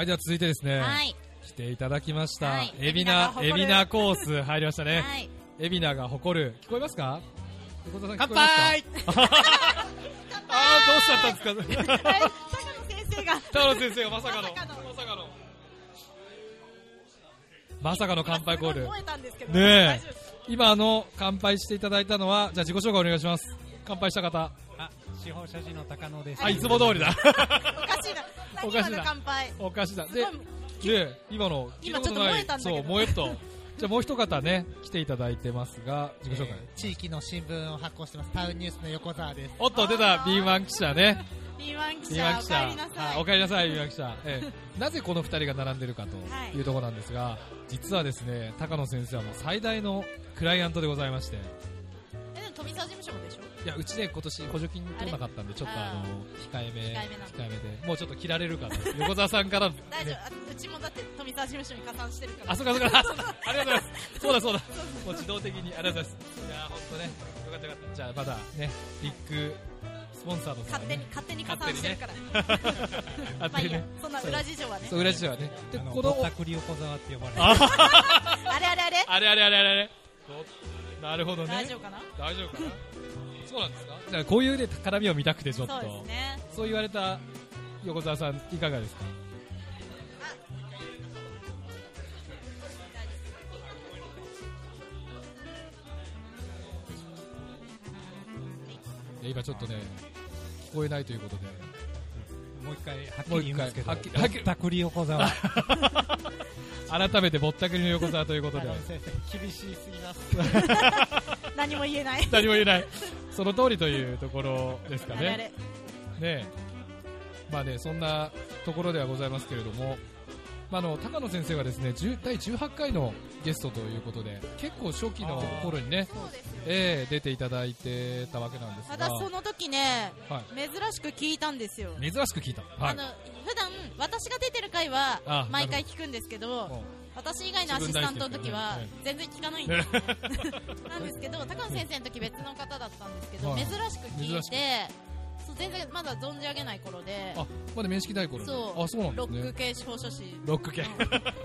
はい、では続いてですね、はい。来ていただきました、はいエビナ、エエビナコース入りましたね。はい。エビナが誇る、聞こえますか？横田さん乾杯 あー、どうしちゃったんですか？はい高野先生が。田野先生がまさかの、まさかのまさかの、乾杯コール今。燃えたんですけどねえ今あの、乾杯していただいたのは、じゃあ自己紹介お願いします。乾杯した方。あ、司法書士の高野です。あ、いつも通りだ。おかしいな。おかしいな乾杯。おかしいだ。すでで、今の、今ちょっと燃えたんだけどそう、燃えっと。じゃあもう一方ね、来ていただいてますが、自己紹介。えー地域の新聞を発行してますタウンニュースの横澤ですおっと、出た、B1 記者ね。B1 記 B1 者、記者お帰りな。さあい。お帰りなさい、B1 記者。ええなぜこの二人が並んでるかとはいいうところなんですが、実はですね、高野先生はもう最大のクライアントでございまして、え、でも富澤事務所もでしょ？いやうちで今年補助金取らなかったんでちょっとあの控えめ控えめでもうちょっと切られるから横澤さんから 大丈夫。うちもだって富澤事務所に加算してるから。あそうかそうか。ありがとうございます。そうだそうだ。もう自動的にありがとうございます。いや本当ねよかったよかった。じゃあまだねビッグスポンサーの勝手に勝手に加算してるから。勝手そんな裏事情はね。裏事情はね。でこのぼったくり横澤って呼ばれる。あれあれあれ？あれあれあれあれなるほどね。大丈夫かな？大丈夫かな？そうなんですか？じゃあこういうね、絡みを見たくてちょっと。そうですね。そう言われた横澤さん、いかがですか？今ちょっとね、聞こえないということで。もう一回、はっきり言いますけど、もう一回はっきりぼったくり横澤。改 めてぼったくりの横澤ということで厳しすぎます 何も言えない。何も言えない。その通りというところですかね。れ。ねえまあね、そんなところではございますけれども、まあ、あの高野先生がですね10第18回のゲストということで結構初期の頃にね、そうです。ええ出ていただいてたわけなんですがただその時ね、は珍しく聞いたんですよ。珍しく聞いた、はいあの普段私が出てる回はあ毎回聞くんですけども私以外のアシスタントの時は自全然聞かないんです なんですけど高野先生の時別の方だったんですけどはい。珍しく聞いてそう全然まだ存じ上げない頃で。うあまだ面識ない頃で。そう。あそうなんでロすね。ック系司法書士。ロック系。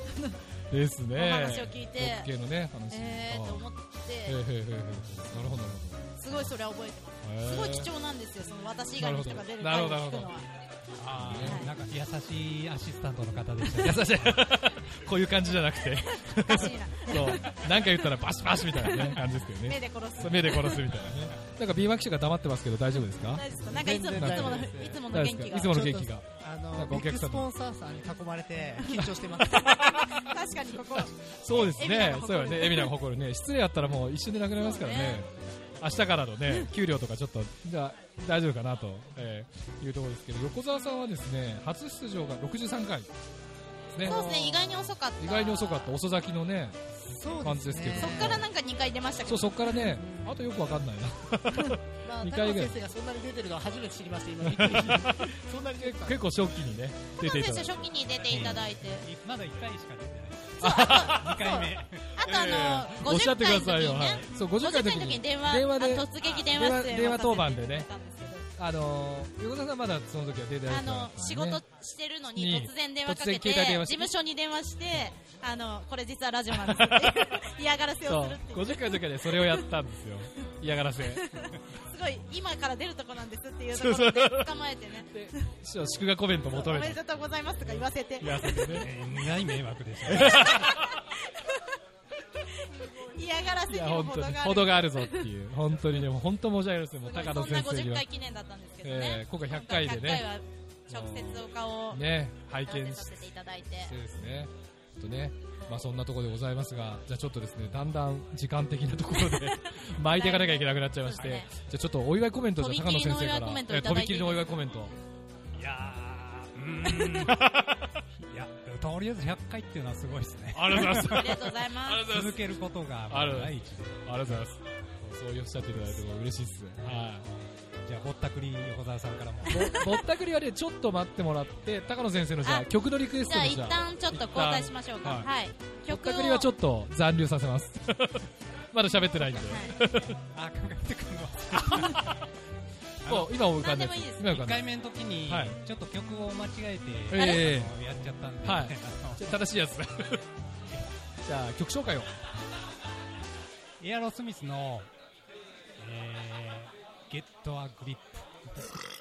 ですね。お話を聞いて。ロック系のね話えーと思って。なるほどなるすごいそれは覚えてます。すごい貴重なんですよその私以外の人が出るなるほど回を聞くのは。あはい。ーなんか優しいアシスタントの方でしたね。優しい こういう感じじゃなくて。そう。なんか言ったらバシバシみたいな、ね、感じですけどね。目で殺す。目で殺すみたいなね。なんか B マ記者が黙ってますけど大丈夫ですか？大丈夫ですか？なんかいつもいつ全然ものいつもの元気が。いつもの元気が。あのビッグかお客様。スポンサーさんに囲まれて緊張してます。確かにここ。そうですね。そうよね。エビナが誇るね。失礼やったらもう一瞬でなくなりますからね。明日からのね給料とかちょっとじゃあ大丈夫かなと、えーいうところですけど横澤さんはですね初出場が63回ですね。そうですね意外に遅かった。意外に遅かった。遅咲きのねそう感じですけど。そっからなんか2回出ましたけどそうそっからねあとよくわかんないな。まあ二回ぐらい。先生がそんなに出てるのは初めて知りました今 そんなに出てた。結構初期にね出ていただいて。初期に出ていただいて。まだ1回しか出てない。2回目。あとあのおっしゃって50回くださいよ、はい。の時にね、そう50 50回の時回の時にに電話電話であ突撃電話電話当番でねあのー横田さんまだその時は出てないあの仕事してるのにに突然電話かけて。事務所に電話してあのこれ実はラジオなんですって。嫌がらせをするっていう。50回の時はねそれをやったんですよ。嫌がらせ。すごい今から出るとこなんですっていうところで捕まえてね。で祝賀コメント求おめて。めでとうございますとか言わせて。言わせてね。えーない迷惑でした？ね。嫌がらせにいやも本当に。程がある。程があるぞっていう。本当にね もう本当申し訳ないですねもう高野そんな50先生には回記念だったんですけどえねー今回100回でね。100回は直接お顔をね拝見させていただいて。してですね。ちょっとねまあそんなところでございますがじゃあちょっとですねだんだん時間的なところで 巻いていかなきゃいけなくなっちゃいまして、ね。じゃあちょっとお祝いコメントじゃあ高野先生から。とびきりのお祝いコメントいえただいて。とびきりのお祝いコメント。いやー、うーん。とりあえず100回っていうのはすごいですね。ありがとうございますありがとうございますありがとうございます続けることが第一で。ありがとうございますそうおっしゃっていただいても嬉しいですはいじゃあ、ぼったくり横澤さんからも。ぼぼったくりはねちょっと待ってもらって高野先生のじゃああ曲のリクエストのじゃあ旦ちょっと交代しましょうかはいぼったくりはちょっと残留させますまだ喋ってないんで、はいあ、かかってくるの。もう今浮かんでもいいです1今浮かんだ回目の時にはい。ちょっと曲を間違えて、えあのやっちゃったんで、はい。正しいやつだ。じゃあ曲紹介を。エアロスミスの、えー、ゲットアグリップ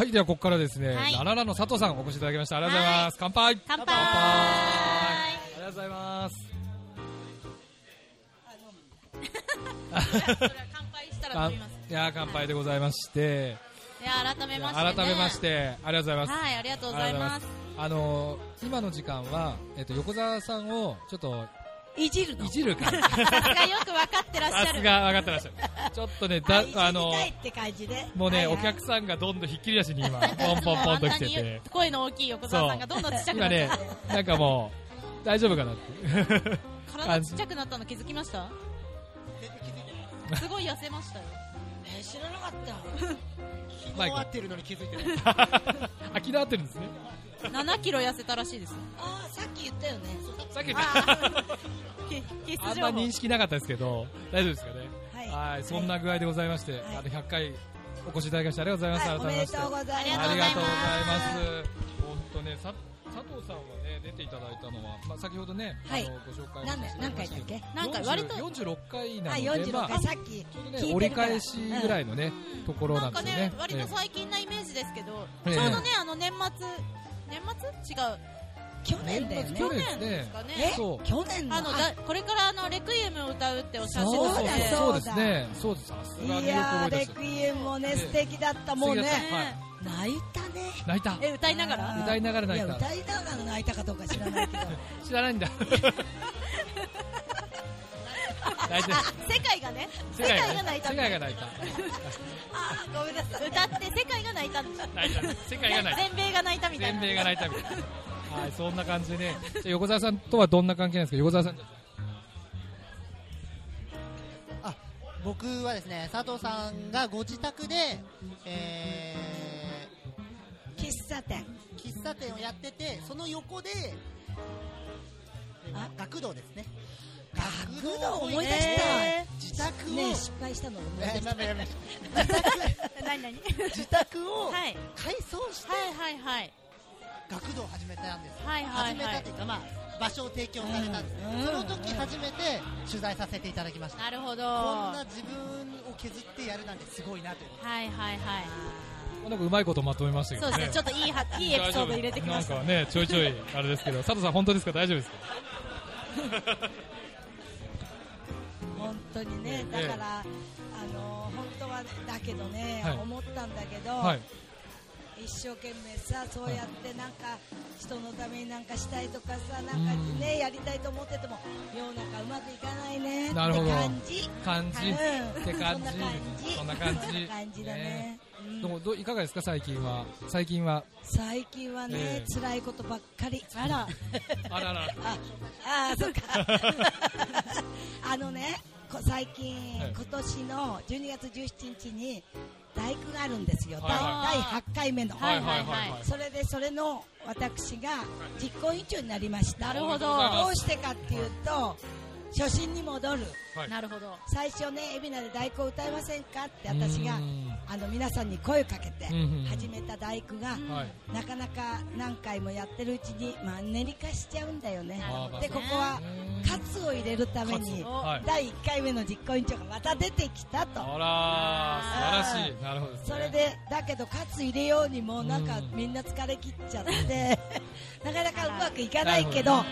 はい、ではここからですね、はいラララの佐藤さんお越しいただきました。ありがとうございます。乾杯乾杯ありがとうございます。いやー乾杯でございまして、いや改めまして、ね、改めまして、ありがとうございます。はいありがとうございますあのー今の時間は、えっと、横澤さんをちょっといじるの？いじる感じ。さすがよく分かってらっしゃるさすが分かってらっしゃる。ちょっとね、だあのたいって感じでもうね、お客さんがどんどんひっきり出しに今、ポンポンポンと来てて。声の大きい横澤さんがどんどんちっちゃくな今って、ね、なんかもう、大丈夫かなって。体ちっちゃくなったの気づきました？すごい痩せました？よ。え知らなかった昨日会ってるのに気づいてない。あ、気になってるんですね。7キロ痩せたらしいですよ。ああさっき言ったよねさっき、ひ必あんま。認識なかったですけど、大丈夫ですかね。はいはい、そんな具合でございまして、はいあの100回お越しいただきましてありがとうございます。はい、改めましてございます。ありがとうございあます。本当ね、さ佐藤さんはね出ていただいたのは、まあ先ほどね、はいあのご紹介何回だっけ？なんか割と46回なはい、ので、46まあ回、さっきね折り返しぐらいのね、ところなんんですよね。、割とえ最近なイメージですけど、ええちょうどね、あの年末、年末？違う。去年だよね去年です去年ですね。かね。え？そう去年の？あのだこれからあのレクイエムを歌うっておっしゃってそうだたので、そうですね。そうです。いやレクイエムもね素敵だったもうね泣いたね泣いた。え歌いながら？歌いながら泣いたや歌いながら泣いたかどうか知らないけど 知らないんだ。大丈あ夫。世界がね、世世界界が泣いた世界が泣いた。あーごめんなさい歌って世界が泣いたんです。泣いた。世界が泣いた。全米が泣いたみたいな。全米が泣いたみたいな。はい、そんな感じでね。じゃあ横澤さんとはどんな関係なんですか？横澤さん。あ、僕はですね、佐藤さんがご自宅で、え喫茶店。ー、喫茶店をやってて、その横で、あ？学童ですね。学童思い出した。え自宅を、ね失敗したの。思い出えーした 自宅をはい。改装してはいはいはい学童を始めたんですよ。はいはい始めはいたというか、まあ、場所を提供されたんですね、うんその時初めて取材させていただきました。なるほど。こんはな自分を削ってやるなんてすごいなという。いはいはい。なんかうまいことまとめましたけどね。そうですね、ちょっといいはいいエピソード入れてきました。なんかね、ちょいちょい、あれですけど、佐藤さん本当ですか？大丈夫ですか？本当にねええだから、あの本当はだけどね、はい思ったんだけど、はい。一生懸命さそうやってなんか人のためになんかしたいとかさなんかねやりたいと思ってても世の中うまくいかないねってなるほど。感じ。感じ。うんって感じ。そんな感じ。そんな感じだね。う んどうどういかがですか最近は？最近は？最近はね、ええ。辛いことばっかり。あら。あらら。ああーそっか。あのねこ最近、はい今年の12月17日に大工があるんですよ、第第8回目の、それでそれの私が実行委員長になりました。なるほど。どうしてかっていうと初心に戻る。はい。なるほど。最初ね海老名で大工歌いませんかって私がうんあの皆さんに声をかけて始めた大工が。なかなか何回もやってるうちにマンネリ化しちゃうんだよねでここはカツを入れるために。第1回目の実行委員長がまた出てきたとあらー、素晴らしい。なるほどね。それでだけどカツ入れようにもなんかうんみんな疲れ切っちゃって なかなかうまくいかないけどね。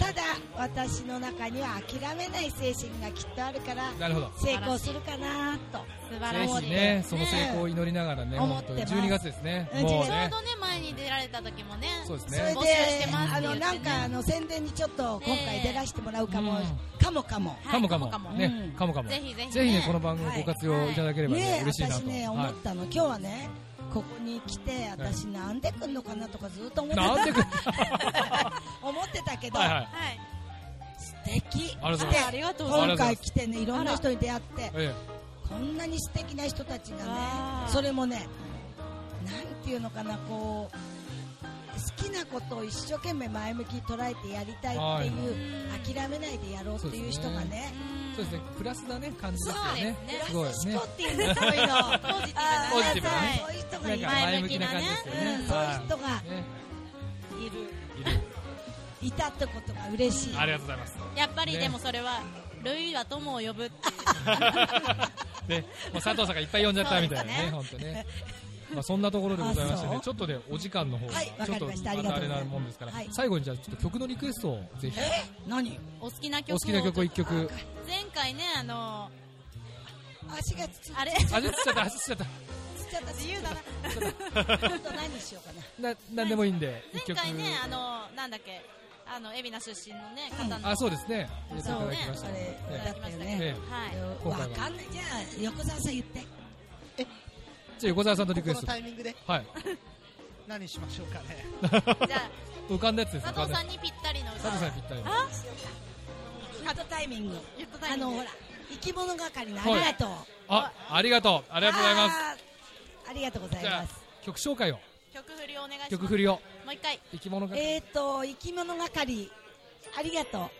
ただ私の中には諦めない精神がきっとあるから。成功するかなと。ぜひね、その成功を祈りながらね、思本当にってます。12月ですね。うんちょう。どね、前に出られた時もね、そうですそれね。募集してであのなんかあの宣伝にちょっと今回出らせてもらうかも、うん。かもかも。はいかもかも。かも。ねうん、かもかも。ぜひぜひね。ぜひね、この番組ご活用いただければね、ね嬉しいなと。私ね思はったの、今日はねここに来て私なんで来んのかなとかずっと思ってた。なんでく、思ってたけど、はいはい。はい。素敵。今回来てねいろんな人に出会ってえこんなに素敵な人たちがねそれもねなんていうのかなこう好きなことを一生懸命前向きに捉えてやりたいっていう、諦めないでやろうっていう人がねえそうですね、プラスなね、感じですよね。そうですね。すごいですね人。っていうんですそういうの。ポジティブなね。あーポジティブなね。そういう人がないる前向きな感じですよね。うんそういう人がはいね。いる。いたってことが嬉しい。ありがとうございます。やっぱりねでもそれは、ルイは友を呼ぶ。っていう。ね、もう佐藤さんがいっぱい呼んじゃったみたいなね、本当ね。まあそんなところでございましてねちょっとね、お時間の方が、ちょっとましたあれなもんですからはい、最後にじゃあちょっと曲のリクエストをぜひ、何？お好きな曲を。お好きな曲を一曲。前回ね、あの足がつつあれ、あ、つっちゃった、あ、つっちゃった。つっちゃった。自由だな。今度何しようかな。な、なんでもいいんで、一曲。前回ね、あの、なんだっけ、あの海老名出身のね方の、あそうですね。そうね。それだったよね、はい。わかんない。じゃあ横澤さん言って。えじゃあ横澤さんとリクエスト。タイミングで。はい。何しましょうかね。じゃあ浮かんだやつです佐藤さんにぴったりの佐藤さんにぴったりの。あ？やっとタイミング。あのほら生き物係のありがとう、あありがとう。ありがとうございます。ありがとうございます。曲紹介を。曲振りをお願いします。曲振りを。もう一回。生き物係。えっ、ー、と、生き物係。ありがとう。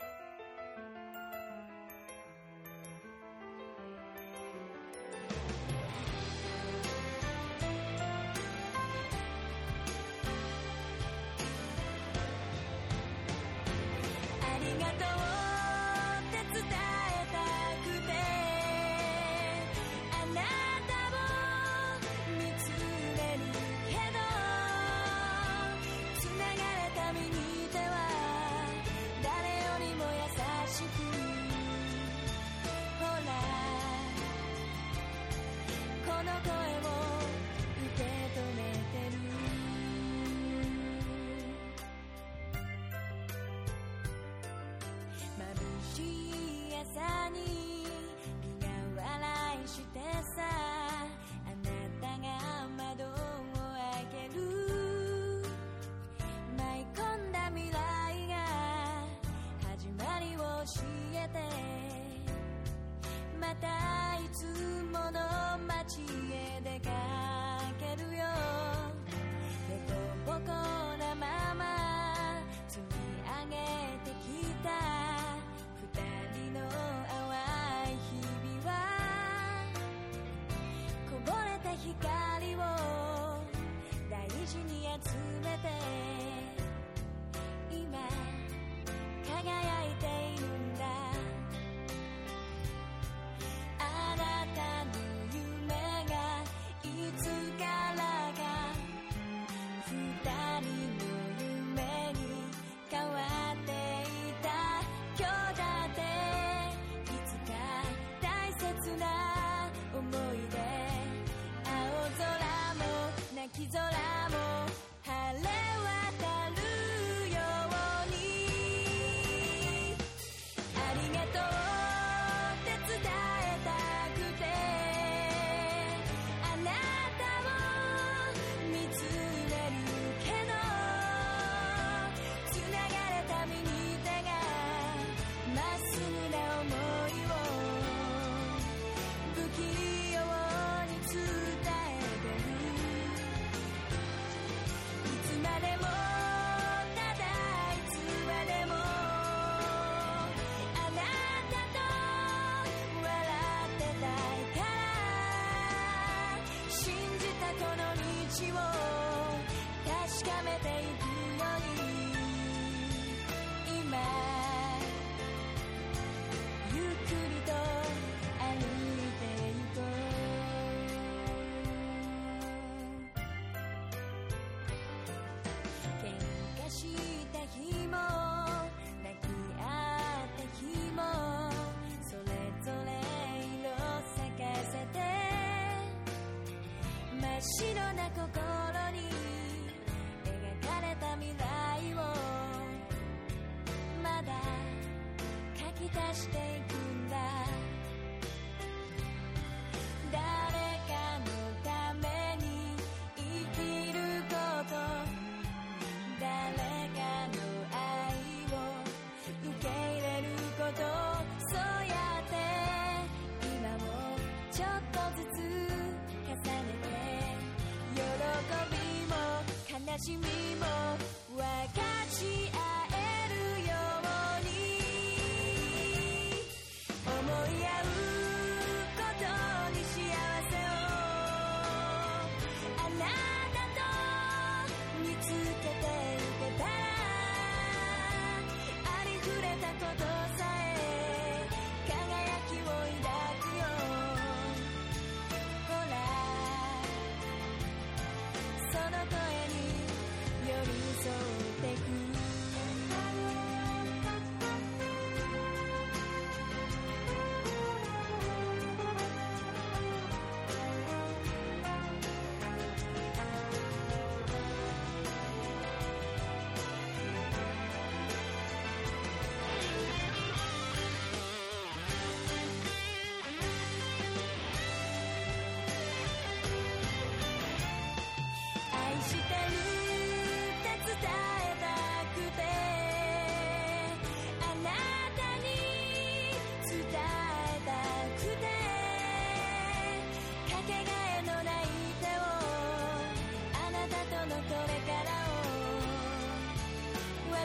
白な心に描かれた未来をまだ書き足して you mean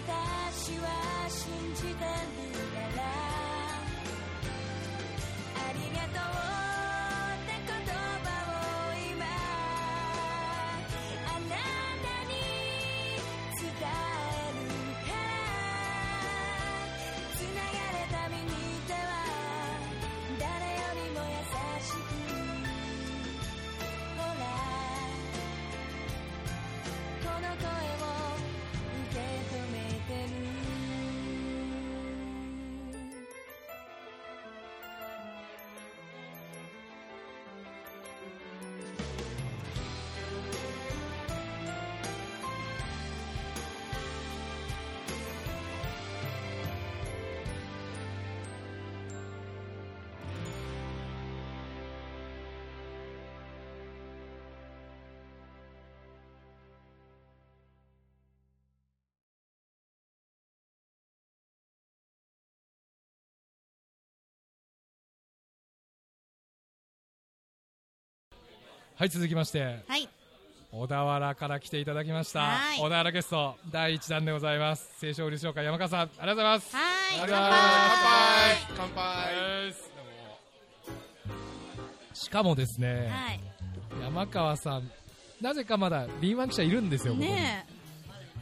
私は信じてるはい、続きまして、はい。小田原から来ていただきましたはい。小田原ゲスト、第1弾でございます。清少売り紹介、山川さん、ありがとうございます。はい。乾杯乾杯しかもですね、はい。山川さん、なぜかまだ敏腕記者いるんですよ、ね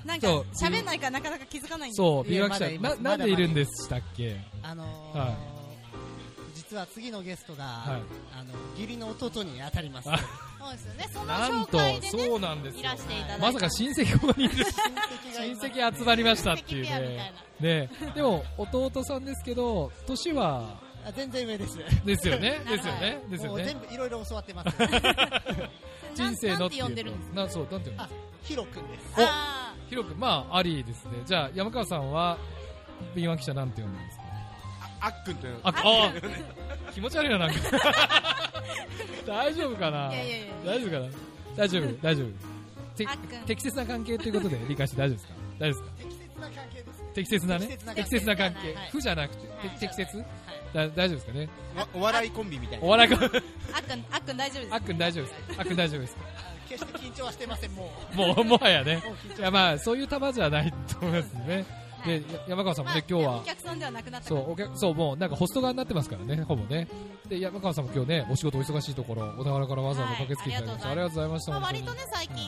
え。なんかそう、喋んないからなかなか気づかないんですそう、敏腕記者、なんでいるんでしたっけ？あのーはい実は次のゲストが、はいあの義理の弟に当たります。あそうですよね。その紹なんと介で、ね、そうなんですよいらしていただいた。まさか親戚ここにいる。親戚集まりましたっていうねな。ねでも、弟さんですけど、年は、あ全然上です。ですよね。ですよね。ですよねもう全。部いろいろ教わってます。人生のなんっていうて呼んでるんですなそう、なんていうのあ、ヒロ君です。おあひろくん、まあ、ありですね。じゃあ、山川さんは、敏腕記者なんて呼んでるんですか？あっくんという。あ、あ。気持ち悪いな、なんか。大丈夫かな？あ。いやいやいや。大丈夫かな？大丈夫、大丈夫。てあっくん適切な関係ということで理解して大丈夫ですか？大丈夫ですか？適切な関係です。適切なね？適切な関係。適切な関係。はい負じゃなくてて適切？だ大丈夫ですかね？わお笑いコンビみたいな。お笑いがあっくん、あっくん大丈夫です。あっくん大丈夫です。かあっくん大丈夫ですか？決して緊張はしてません、もう。もうもはやね。いやまあそういう球じゃないと思いますねでや山川さんもね今日は。お客さんではなくなったそうお客そうもうなんかホスト側になってますからねほぼね。で山川さんも今日ねお仕事お忙しいところ小田原からわざわざ駆けつけていただきまして、はいありがとうございましたまあ、割とね、最近の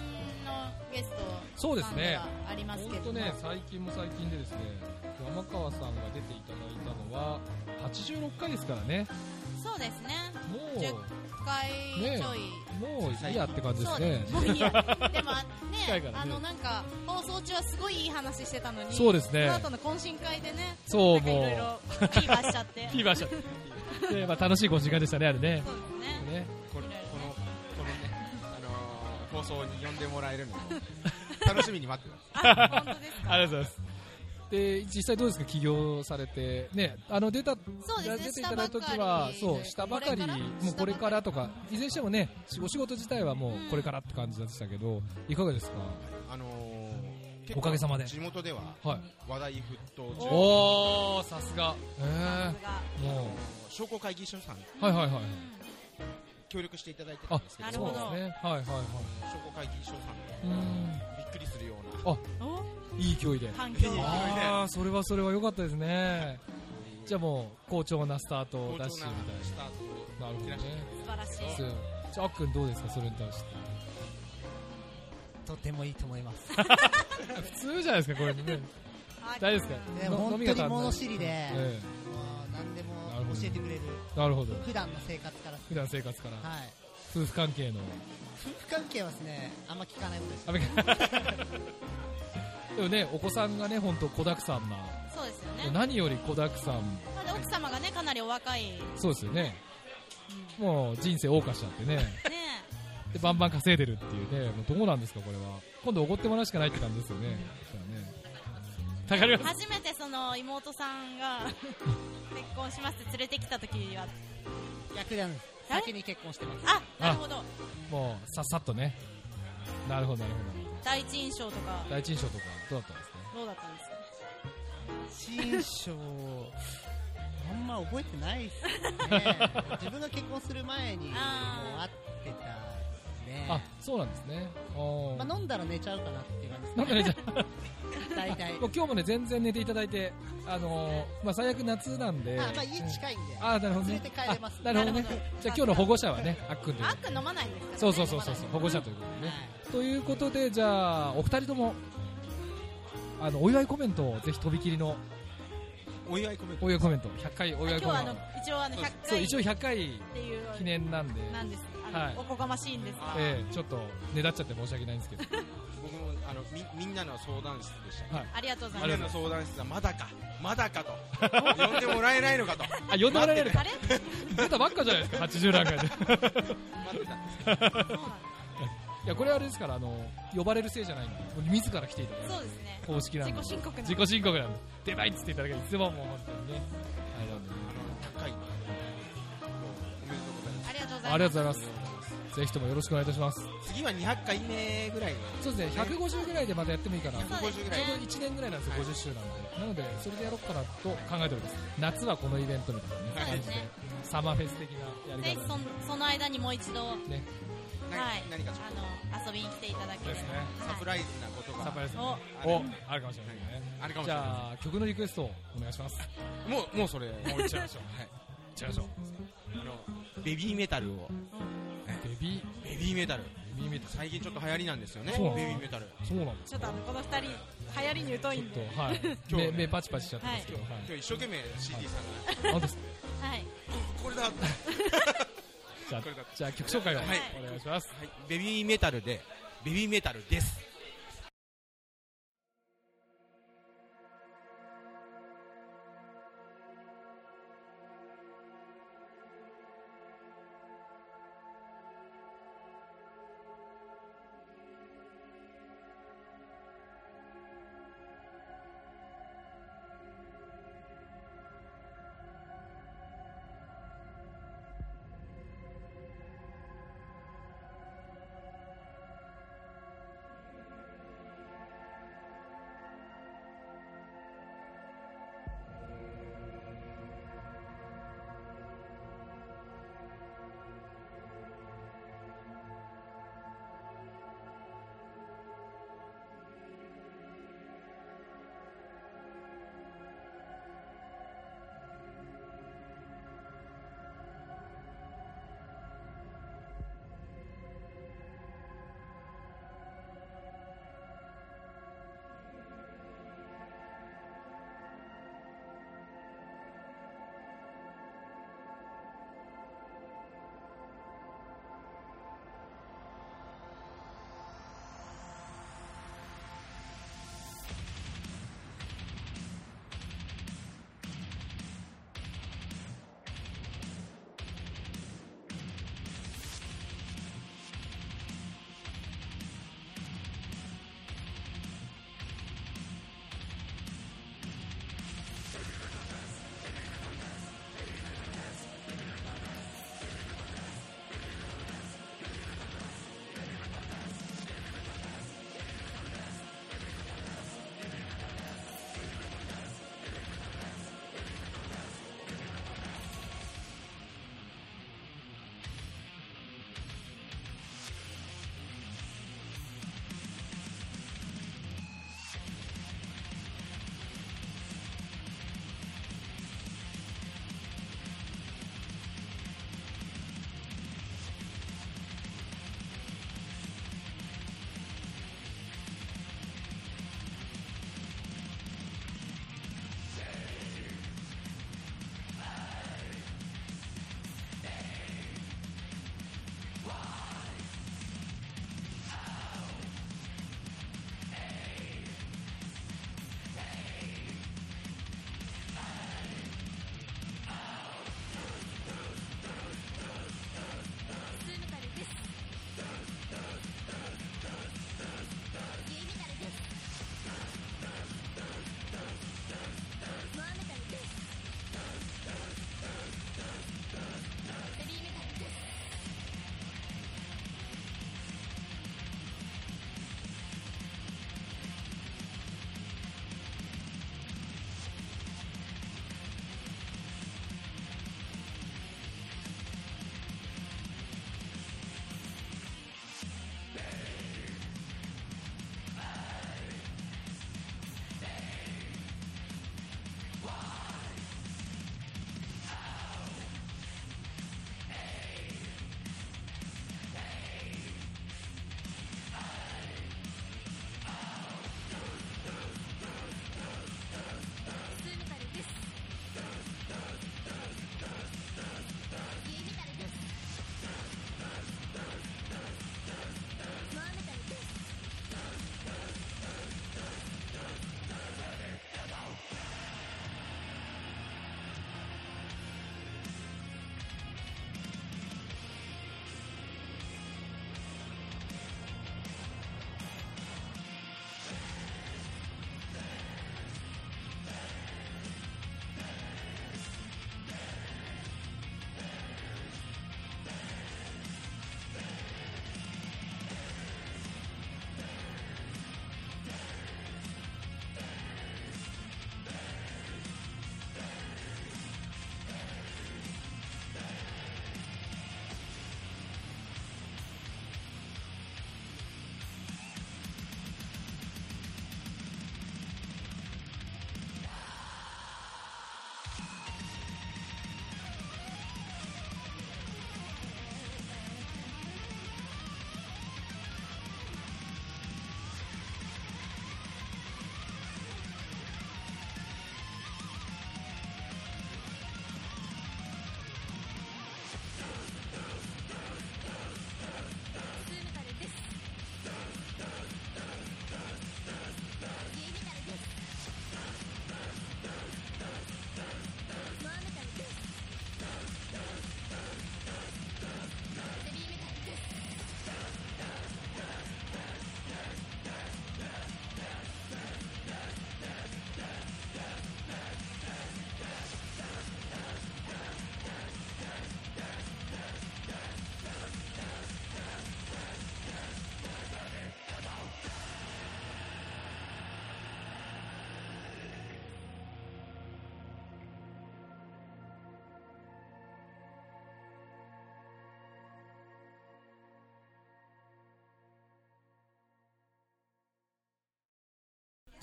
ゲストそうですね。ありますけど。ね最近も最近でですね山川さんが出ていただいたのは86回ですからねそうですね。も10う回ちょい。もういいやって感じですね。もういいや。でもね ねあのなんか放送中はすごいいい話してたのに、そうですねその後の懇親会でね、そうなんかいろいろフィーバーしちゃって。フィーバーしちゃって。で、まあ、楽しいご時間でしたね、あれね。そうですね。ねこのこのこのねあのー放送に呼んでもらえるのを 楽しみに待ってますあ、本当ですか？ありがとうございます。で、実際どうですか、起業されて。ね、あの、出た、そうですね出ていただいた時は、そう、下ばかり、もうこれからとか、いずれにしてもね、お仕事自体はもうこれからって感じでしたけど、いかがですか？あのーおかげさまで。地元でははい。話題沸騰中。おー、さすが。えさすが。ー、も商工会議所さん。う、はいはいはい。協力していただいてたんですけど。ね。はいはいはい。商工会議所さんうーん、びっくりするような。おいい勢いで。反響あー、それはそれは良かったですね。じゃあもう、好調なスタートを出してみたいな。スタートなるほどね。素晴らしい。じゃあ、あっくんどうですか、それに対して。とてもいいと思います。普通じゃないですか、これね。あ大丈夫ですか？本当に物知りで、えもう何でも教えてくれる、えなるほど。普段の生活から。普段生活から、はい。夫婦関係の。夫婦関係はですね、あんま聞かないことです。でもね、お子さんがね、本当子だくさんな。そうですよね。何より子だくさん。まあで奥様がね、かなりお若い。そうですよね。もう人生謳歌しちゃってね。ねで、バンバン稼いでるっていうね。もうどうなんですか、これは。今度おごってもらうしかないって感じですよね。初めてその妹さんが結婚しますって連れてきた時は、逆なんです。え？先に結婚してます。あ、なるほど。もう、さっさっとね。なるほど、なるほど。第一印象とか、第一印象とか、どうだったんですか？どうだったんですか？新章、あんま覚えてないっすね。自分が結婚する前に、もうあ会ってたね。あ、そうなんですね。まあ、飲んだら寝ちゃうかなっていう感じですなんかね、じゃあ大大体。もう今日もね、全然寝ていただいて、あのーまあ、最悪夏なんで。あ、まあ家近いんで。あーなるほどね連れて帰れます。あなるほどね。じゃあ今日の保護者はね、あっくんというあっくん飲まないんですからねそうそうそうそうそう、保護者ということでね。ということで、じゃあ、お二人とも、あの、お祝いコメントをぜひとびきりのお祝いコメントお祝いコメント、100回お祝いコメント今日はあの。一応あの100そう、回一応100回っていう記念なんで、なんですあはいのおこがましいんですがええちょっと、ねだっちゃって申し訳ないんですけど。のみみんなの相談室でしたはい。ありがとうござみんないますの相談室はまだかまだかと 呼んでもらえないのかとあ、呼んでもらえるかあ。れ出たばっかじゃないですか、80何回で。待ってたんですいや、これはあれですから、あの、呼ばれるせいじゃないんで、自ら来ていただいて。そうですね公式なんで。自己申告の自己申告なんで。出ないっつっていただけるいつももう本当にね。あれなんでねあの高いもうおめでとうございますありがとうございますぜひともよろしくお願いいたします。次は200回目ぐらい。のそうですね、150ぐらいでまたやってもいいかな。150ぐらい。ちょうど1年ぐらいなんですよ、はい。50周なんで。なので、それでやろうかなと考えております。夏はこのイベントみたいな感じで、サマーフェス的なやりぜひそ方んその間にもう一度ね、なはい。何かあの遊びに来ていただければ。ですね。はい。とサプライズなことが。サプライズお。お、あるかもしれないね。あるかもしれない。じゃあ、曲のリクエストをお願いします。もうもうそれ。もういっちゃいましょう。はい。いっちゃいましょう。あのベビーメタルを。ベビー、ベビーメタル。ベビーメタル。最近ちょっと流行りなんですよね。そうなんだベビーメタル。そうなんです。ちょっとあのこの二人流行りに疎いんで。ちょっと、はい。今日目、目パチパチしちゃってますけど、はい。今日一生懸命 CD さんが。はい。これだ。は いじゃあこれだ、じゃあ曲紹介をはい。お願いします。ベビーメタルでベビーメタルです「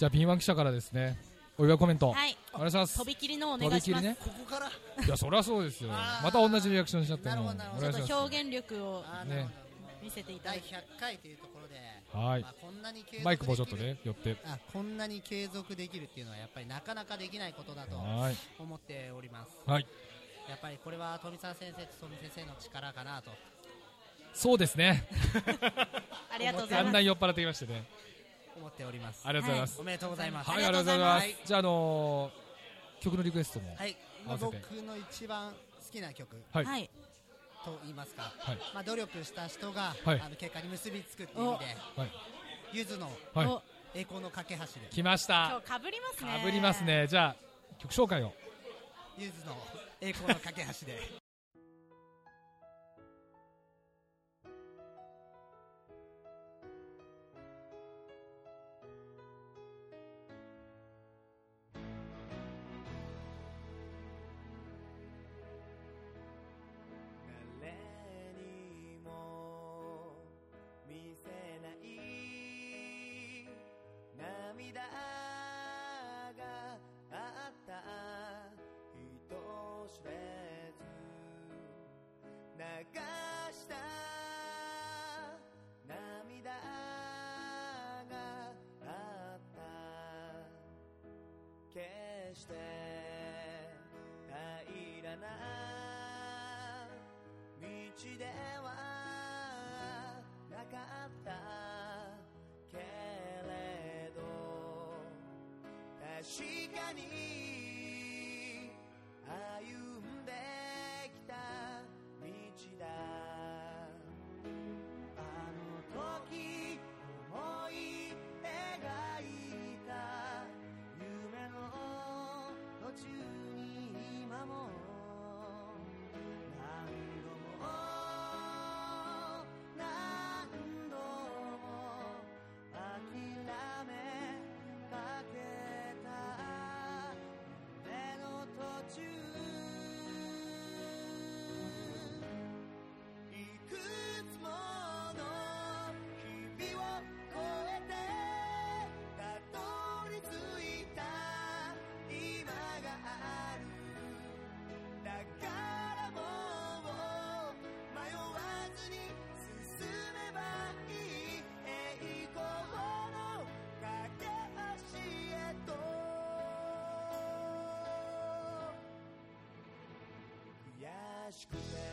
じゃあ、敏腕記者からですね、お祝いコメント、はい。お願いします。とびきりのお願いします。ね。ここから？いや、そりゃそうですよ。また同じリアクションしちゃってもう。なるほど表現力をね見せていただ第いて。100回というところで、はいまあ、こんなに継続マイクもちょっとできるね、寄って。あこんなに継続できるっていうのはやっぱりなかなかできないことだとはい。思っておりますはい。やっぱりこれは富澤先生と富先生の力かなとそうですね。ありがとうございます。だんだん酔っ払ってきましてね。思っておりますありがとうございます。おめでとうございますはい、ありがとうございますざい。じゃあ、あのー、曲のリクエストも。はい、僕の一番好きな曲はい。はい。と言いますか、はい。まあ、努力した人が、はいあの結果に結びつくっていう意味ではい。ゆずのはいお栄光の架け橋で来ました。今日かぶりますね。かぶります。ね。じゃあ、曲紹介を。ゆずの栄光の架け橋でがあった人知れず流した涙があった決して平らな道ではなかった確かに歩悔し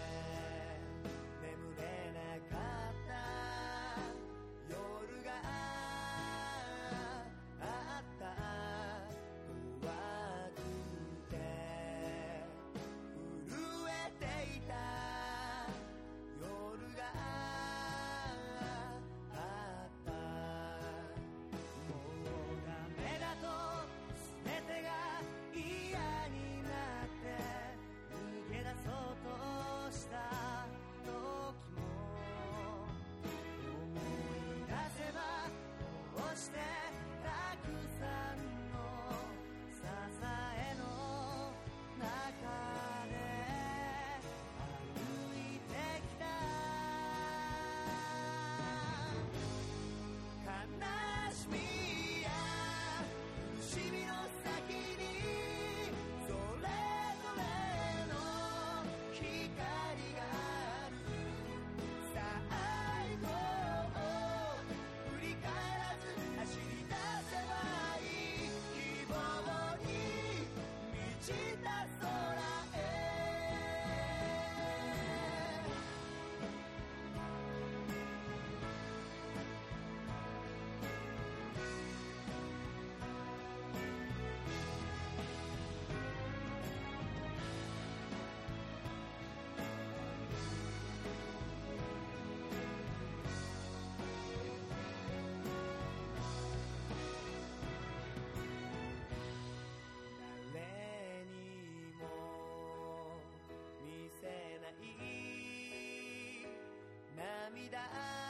涙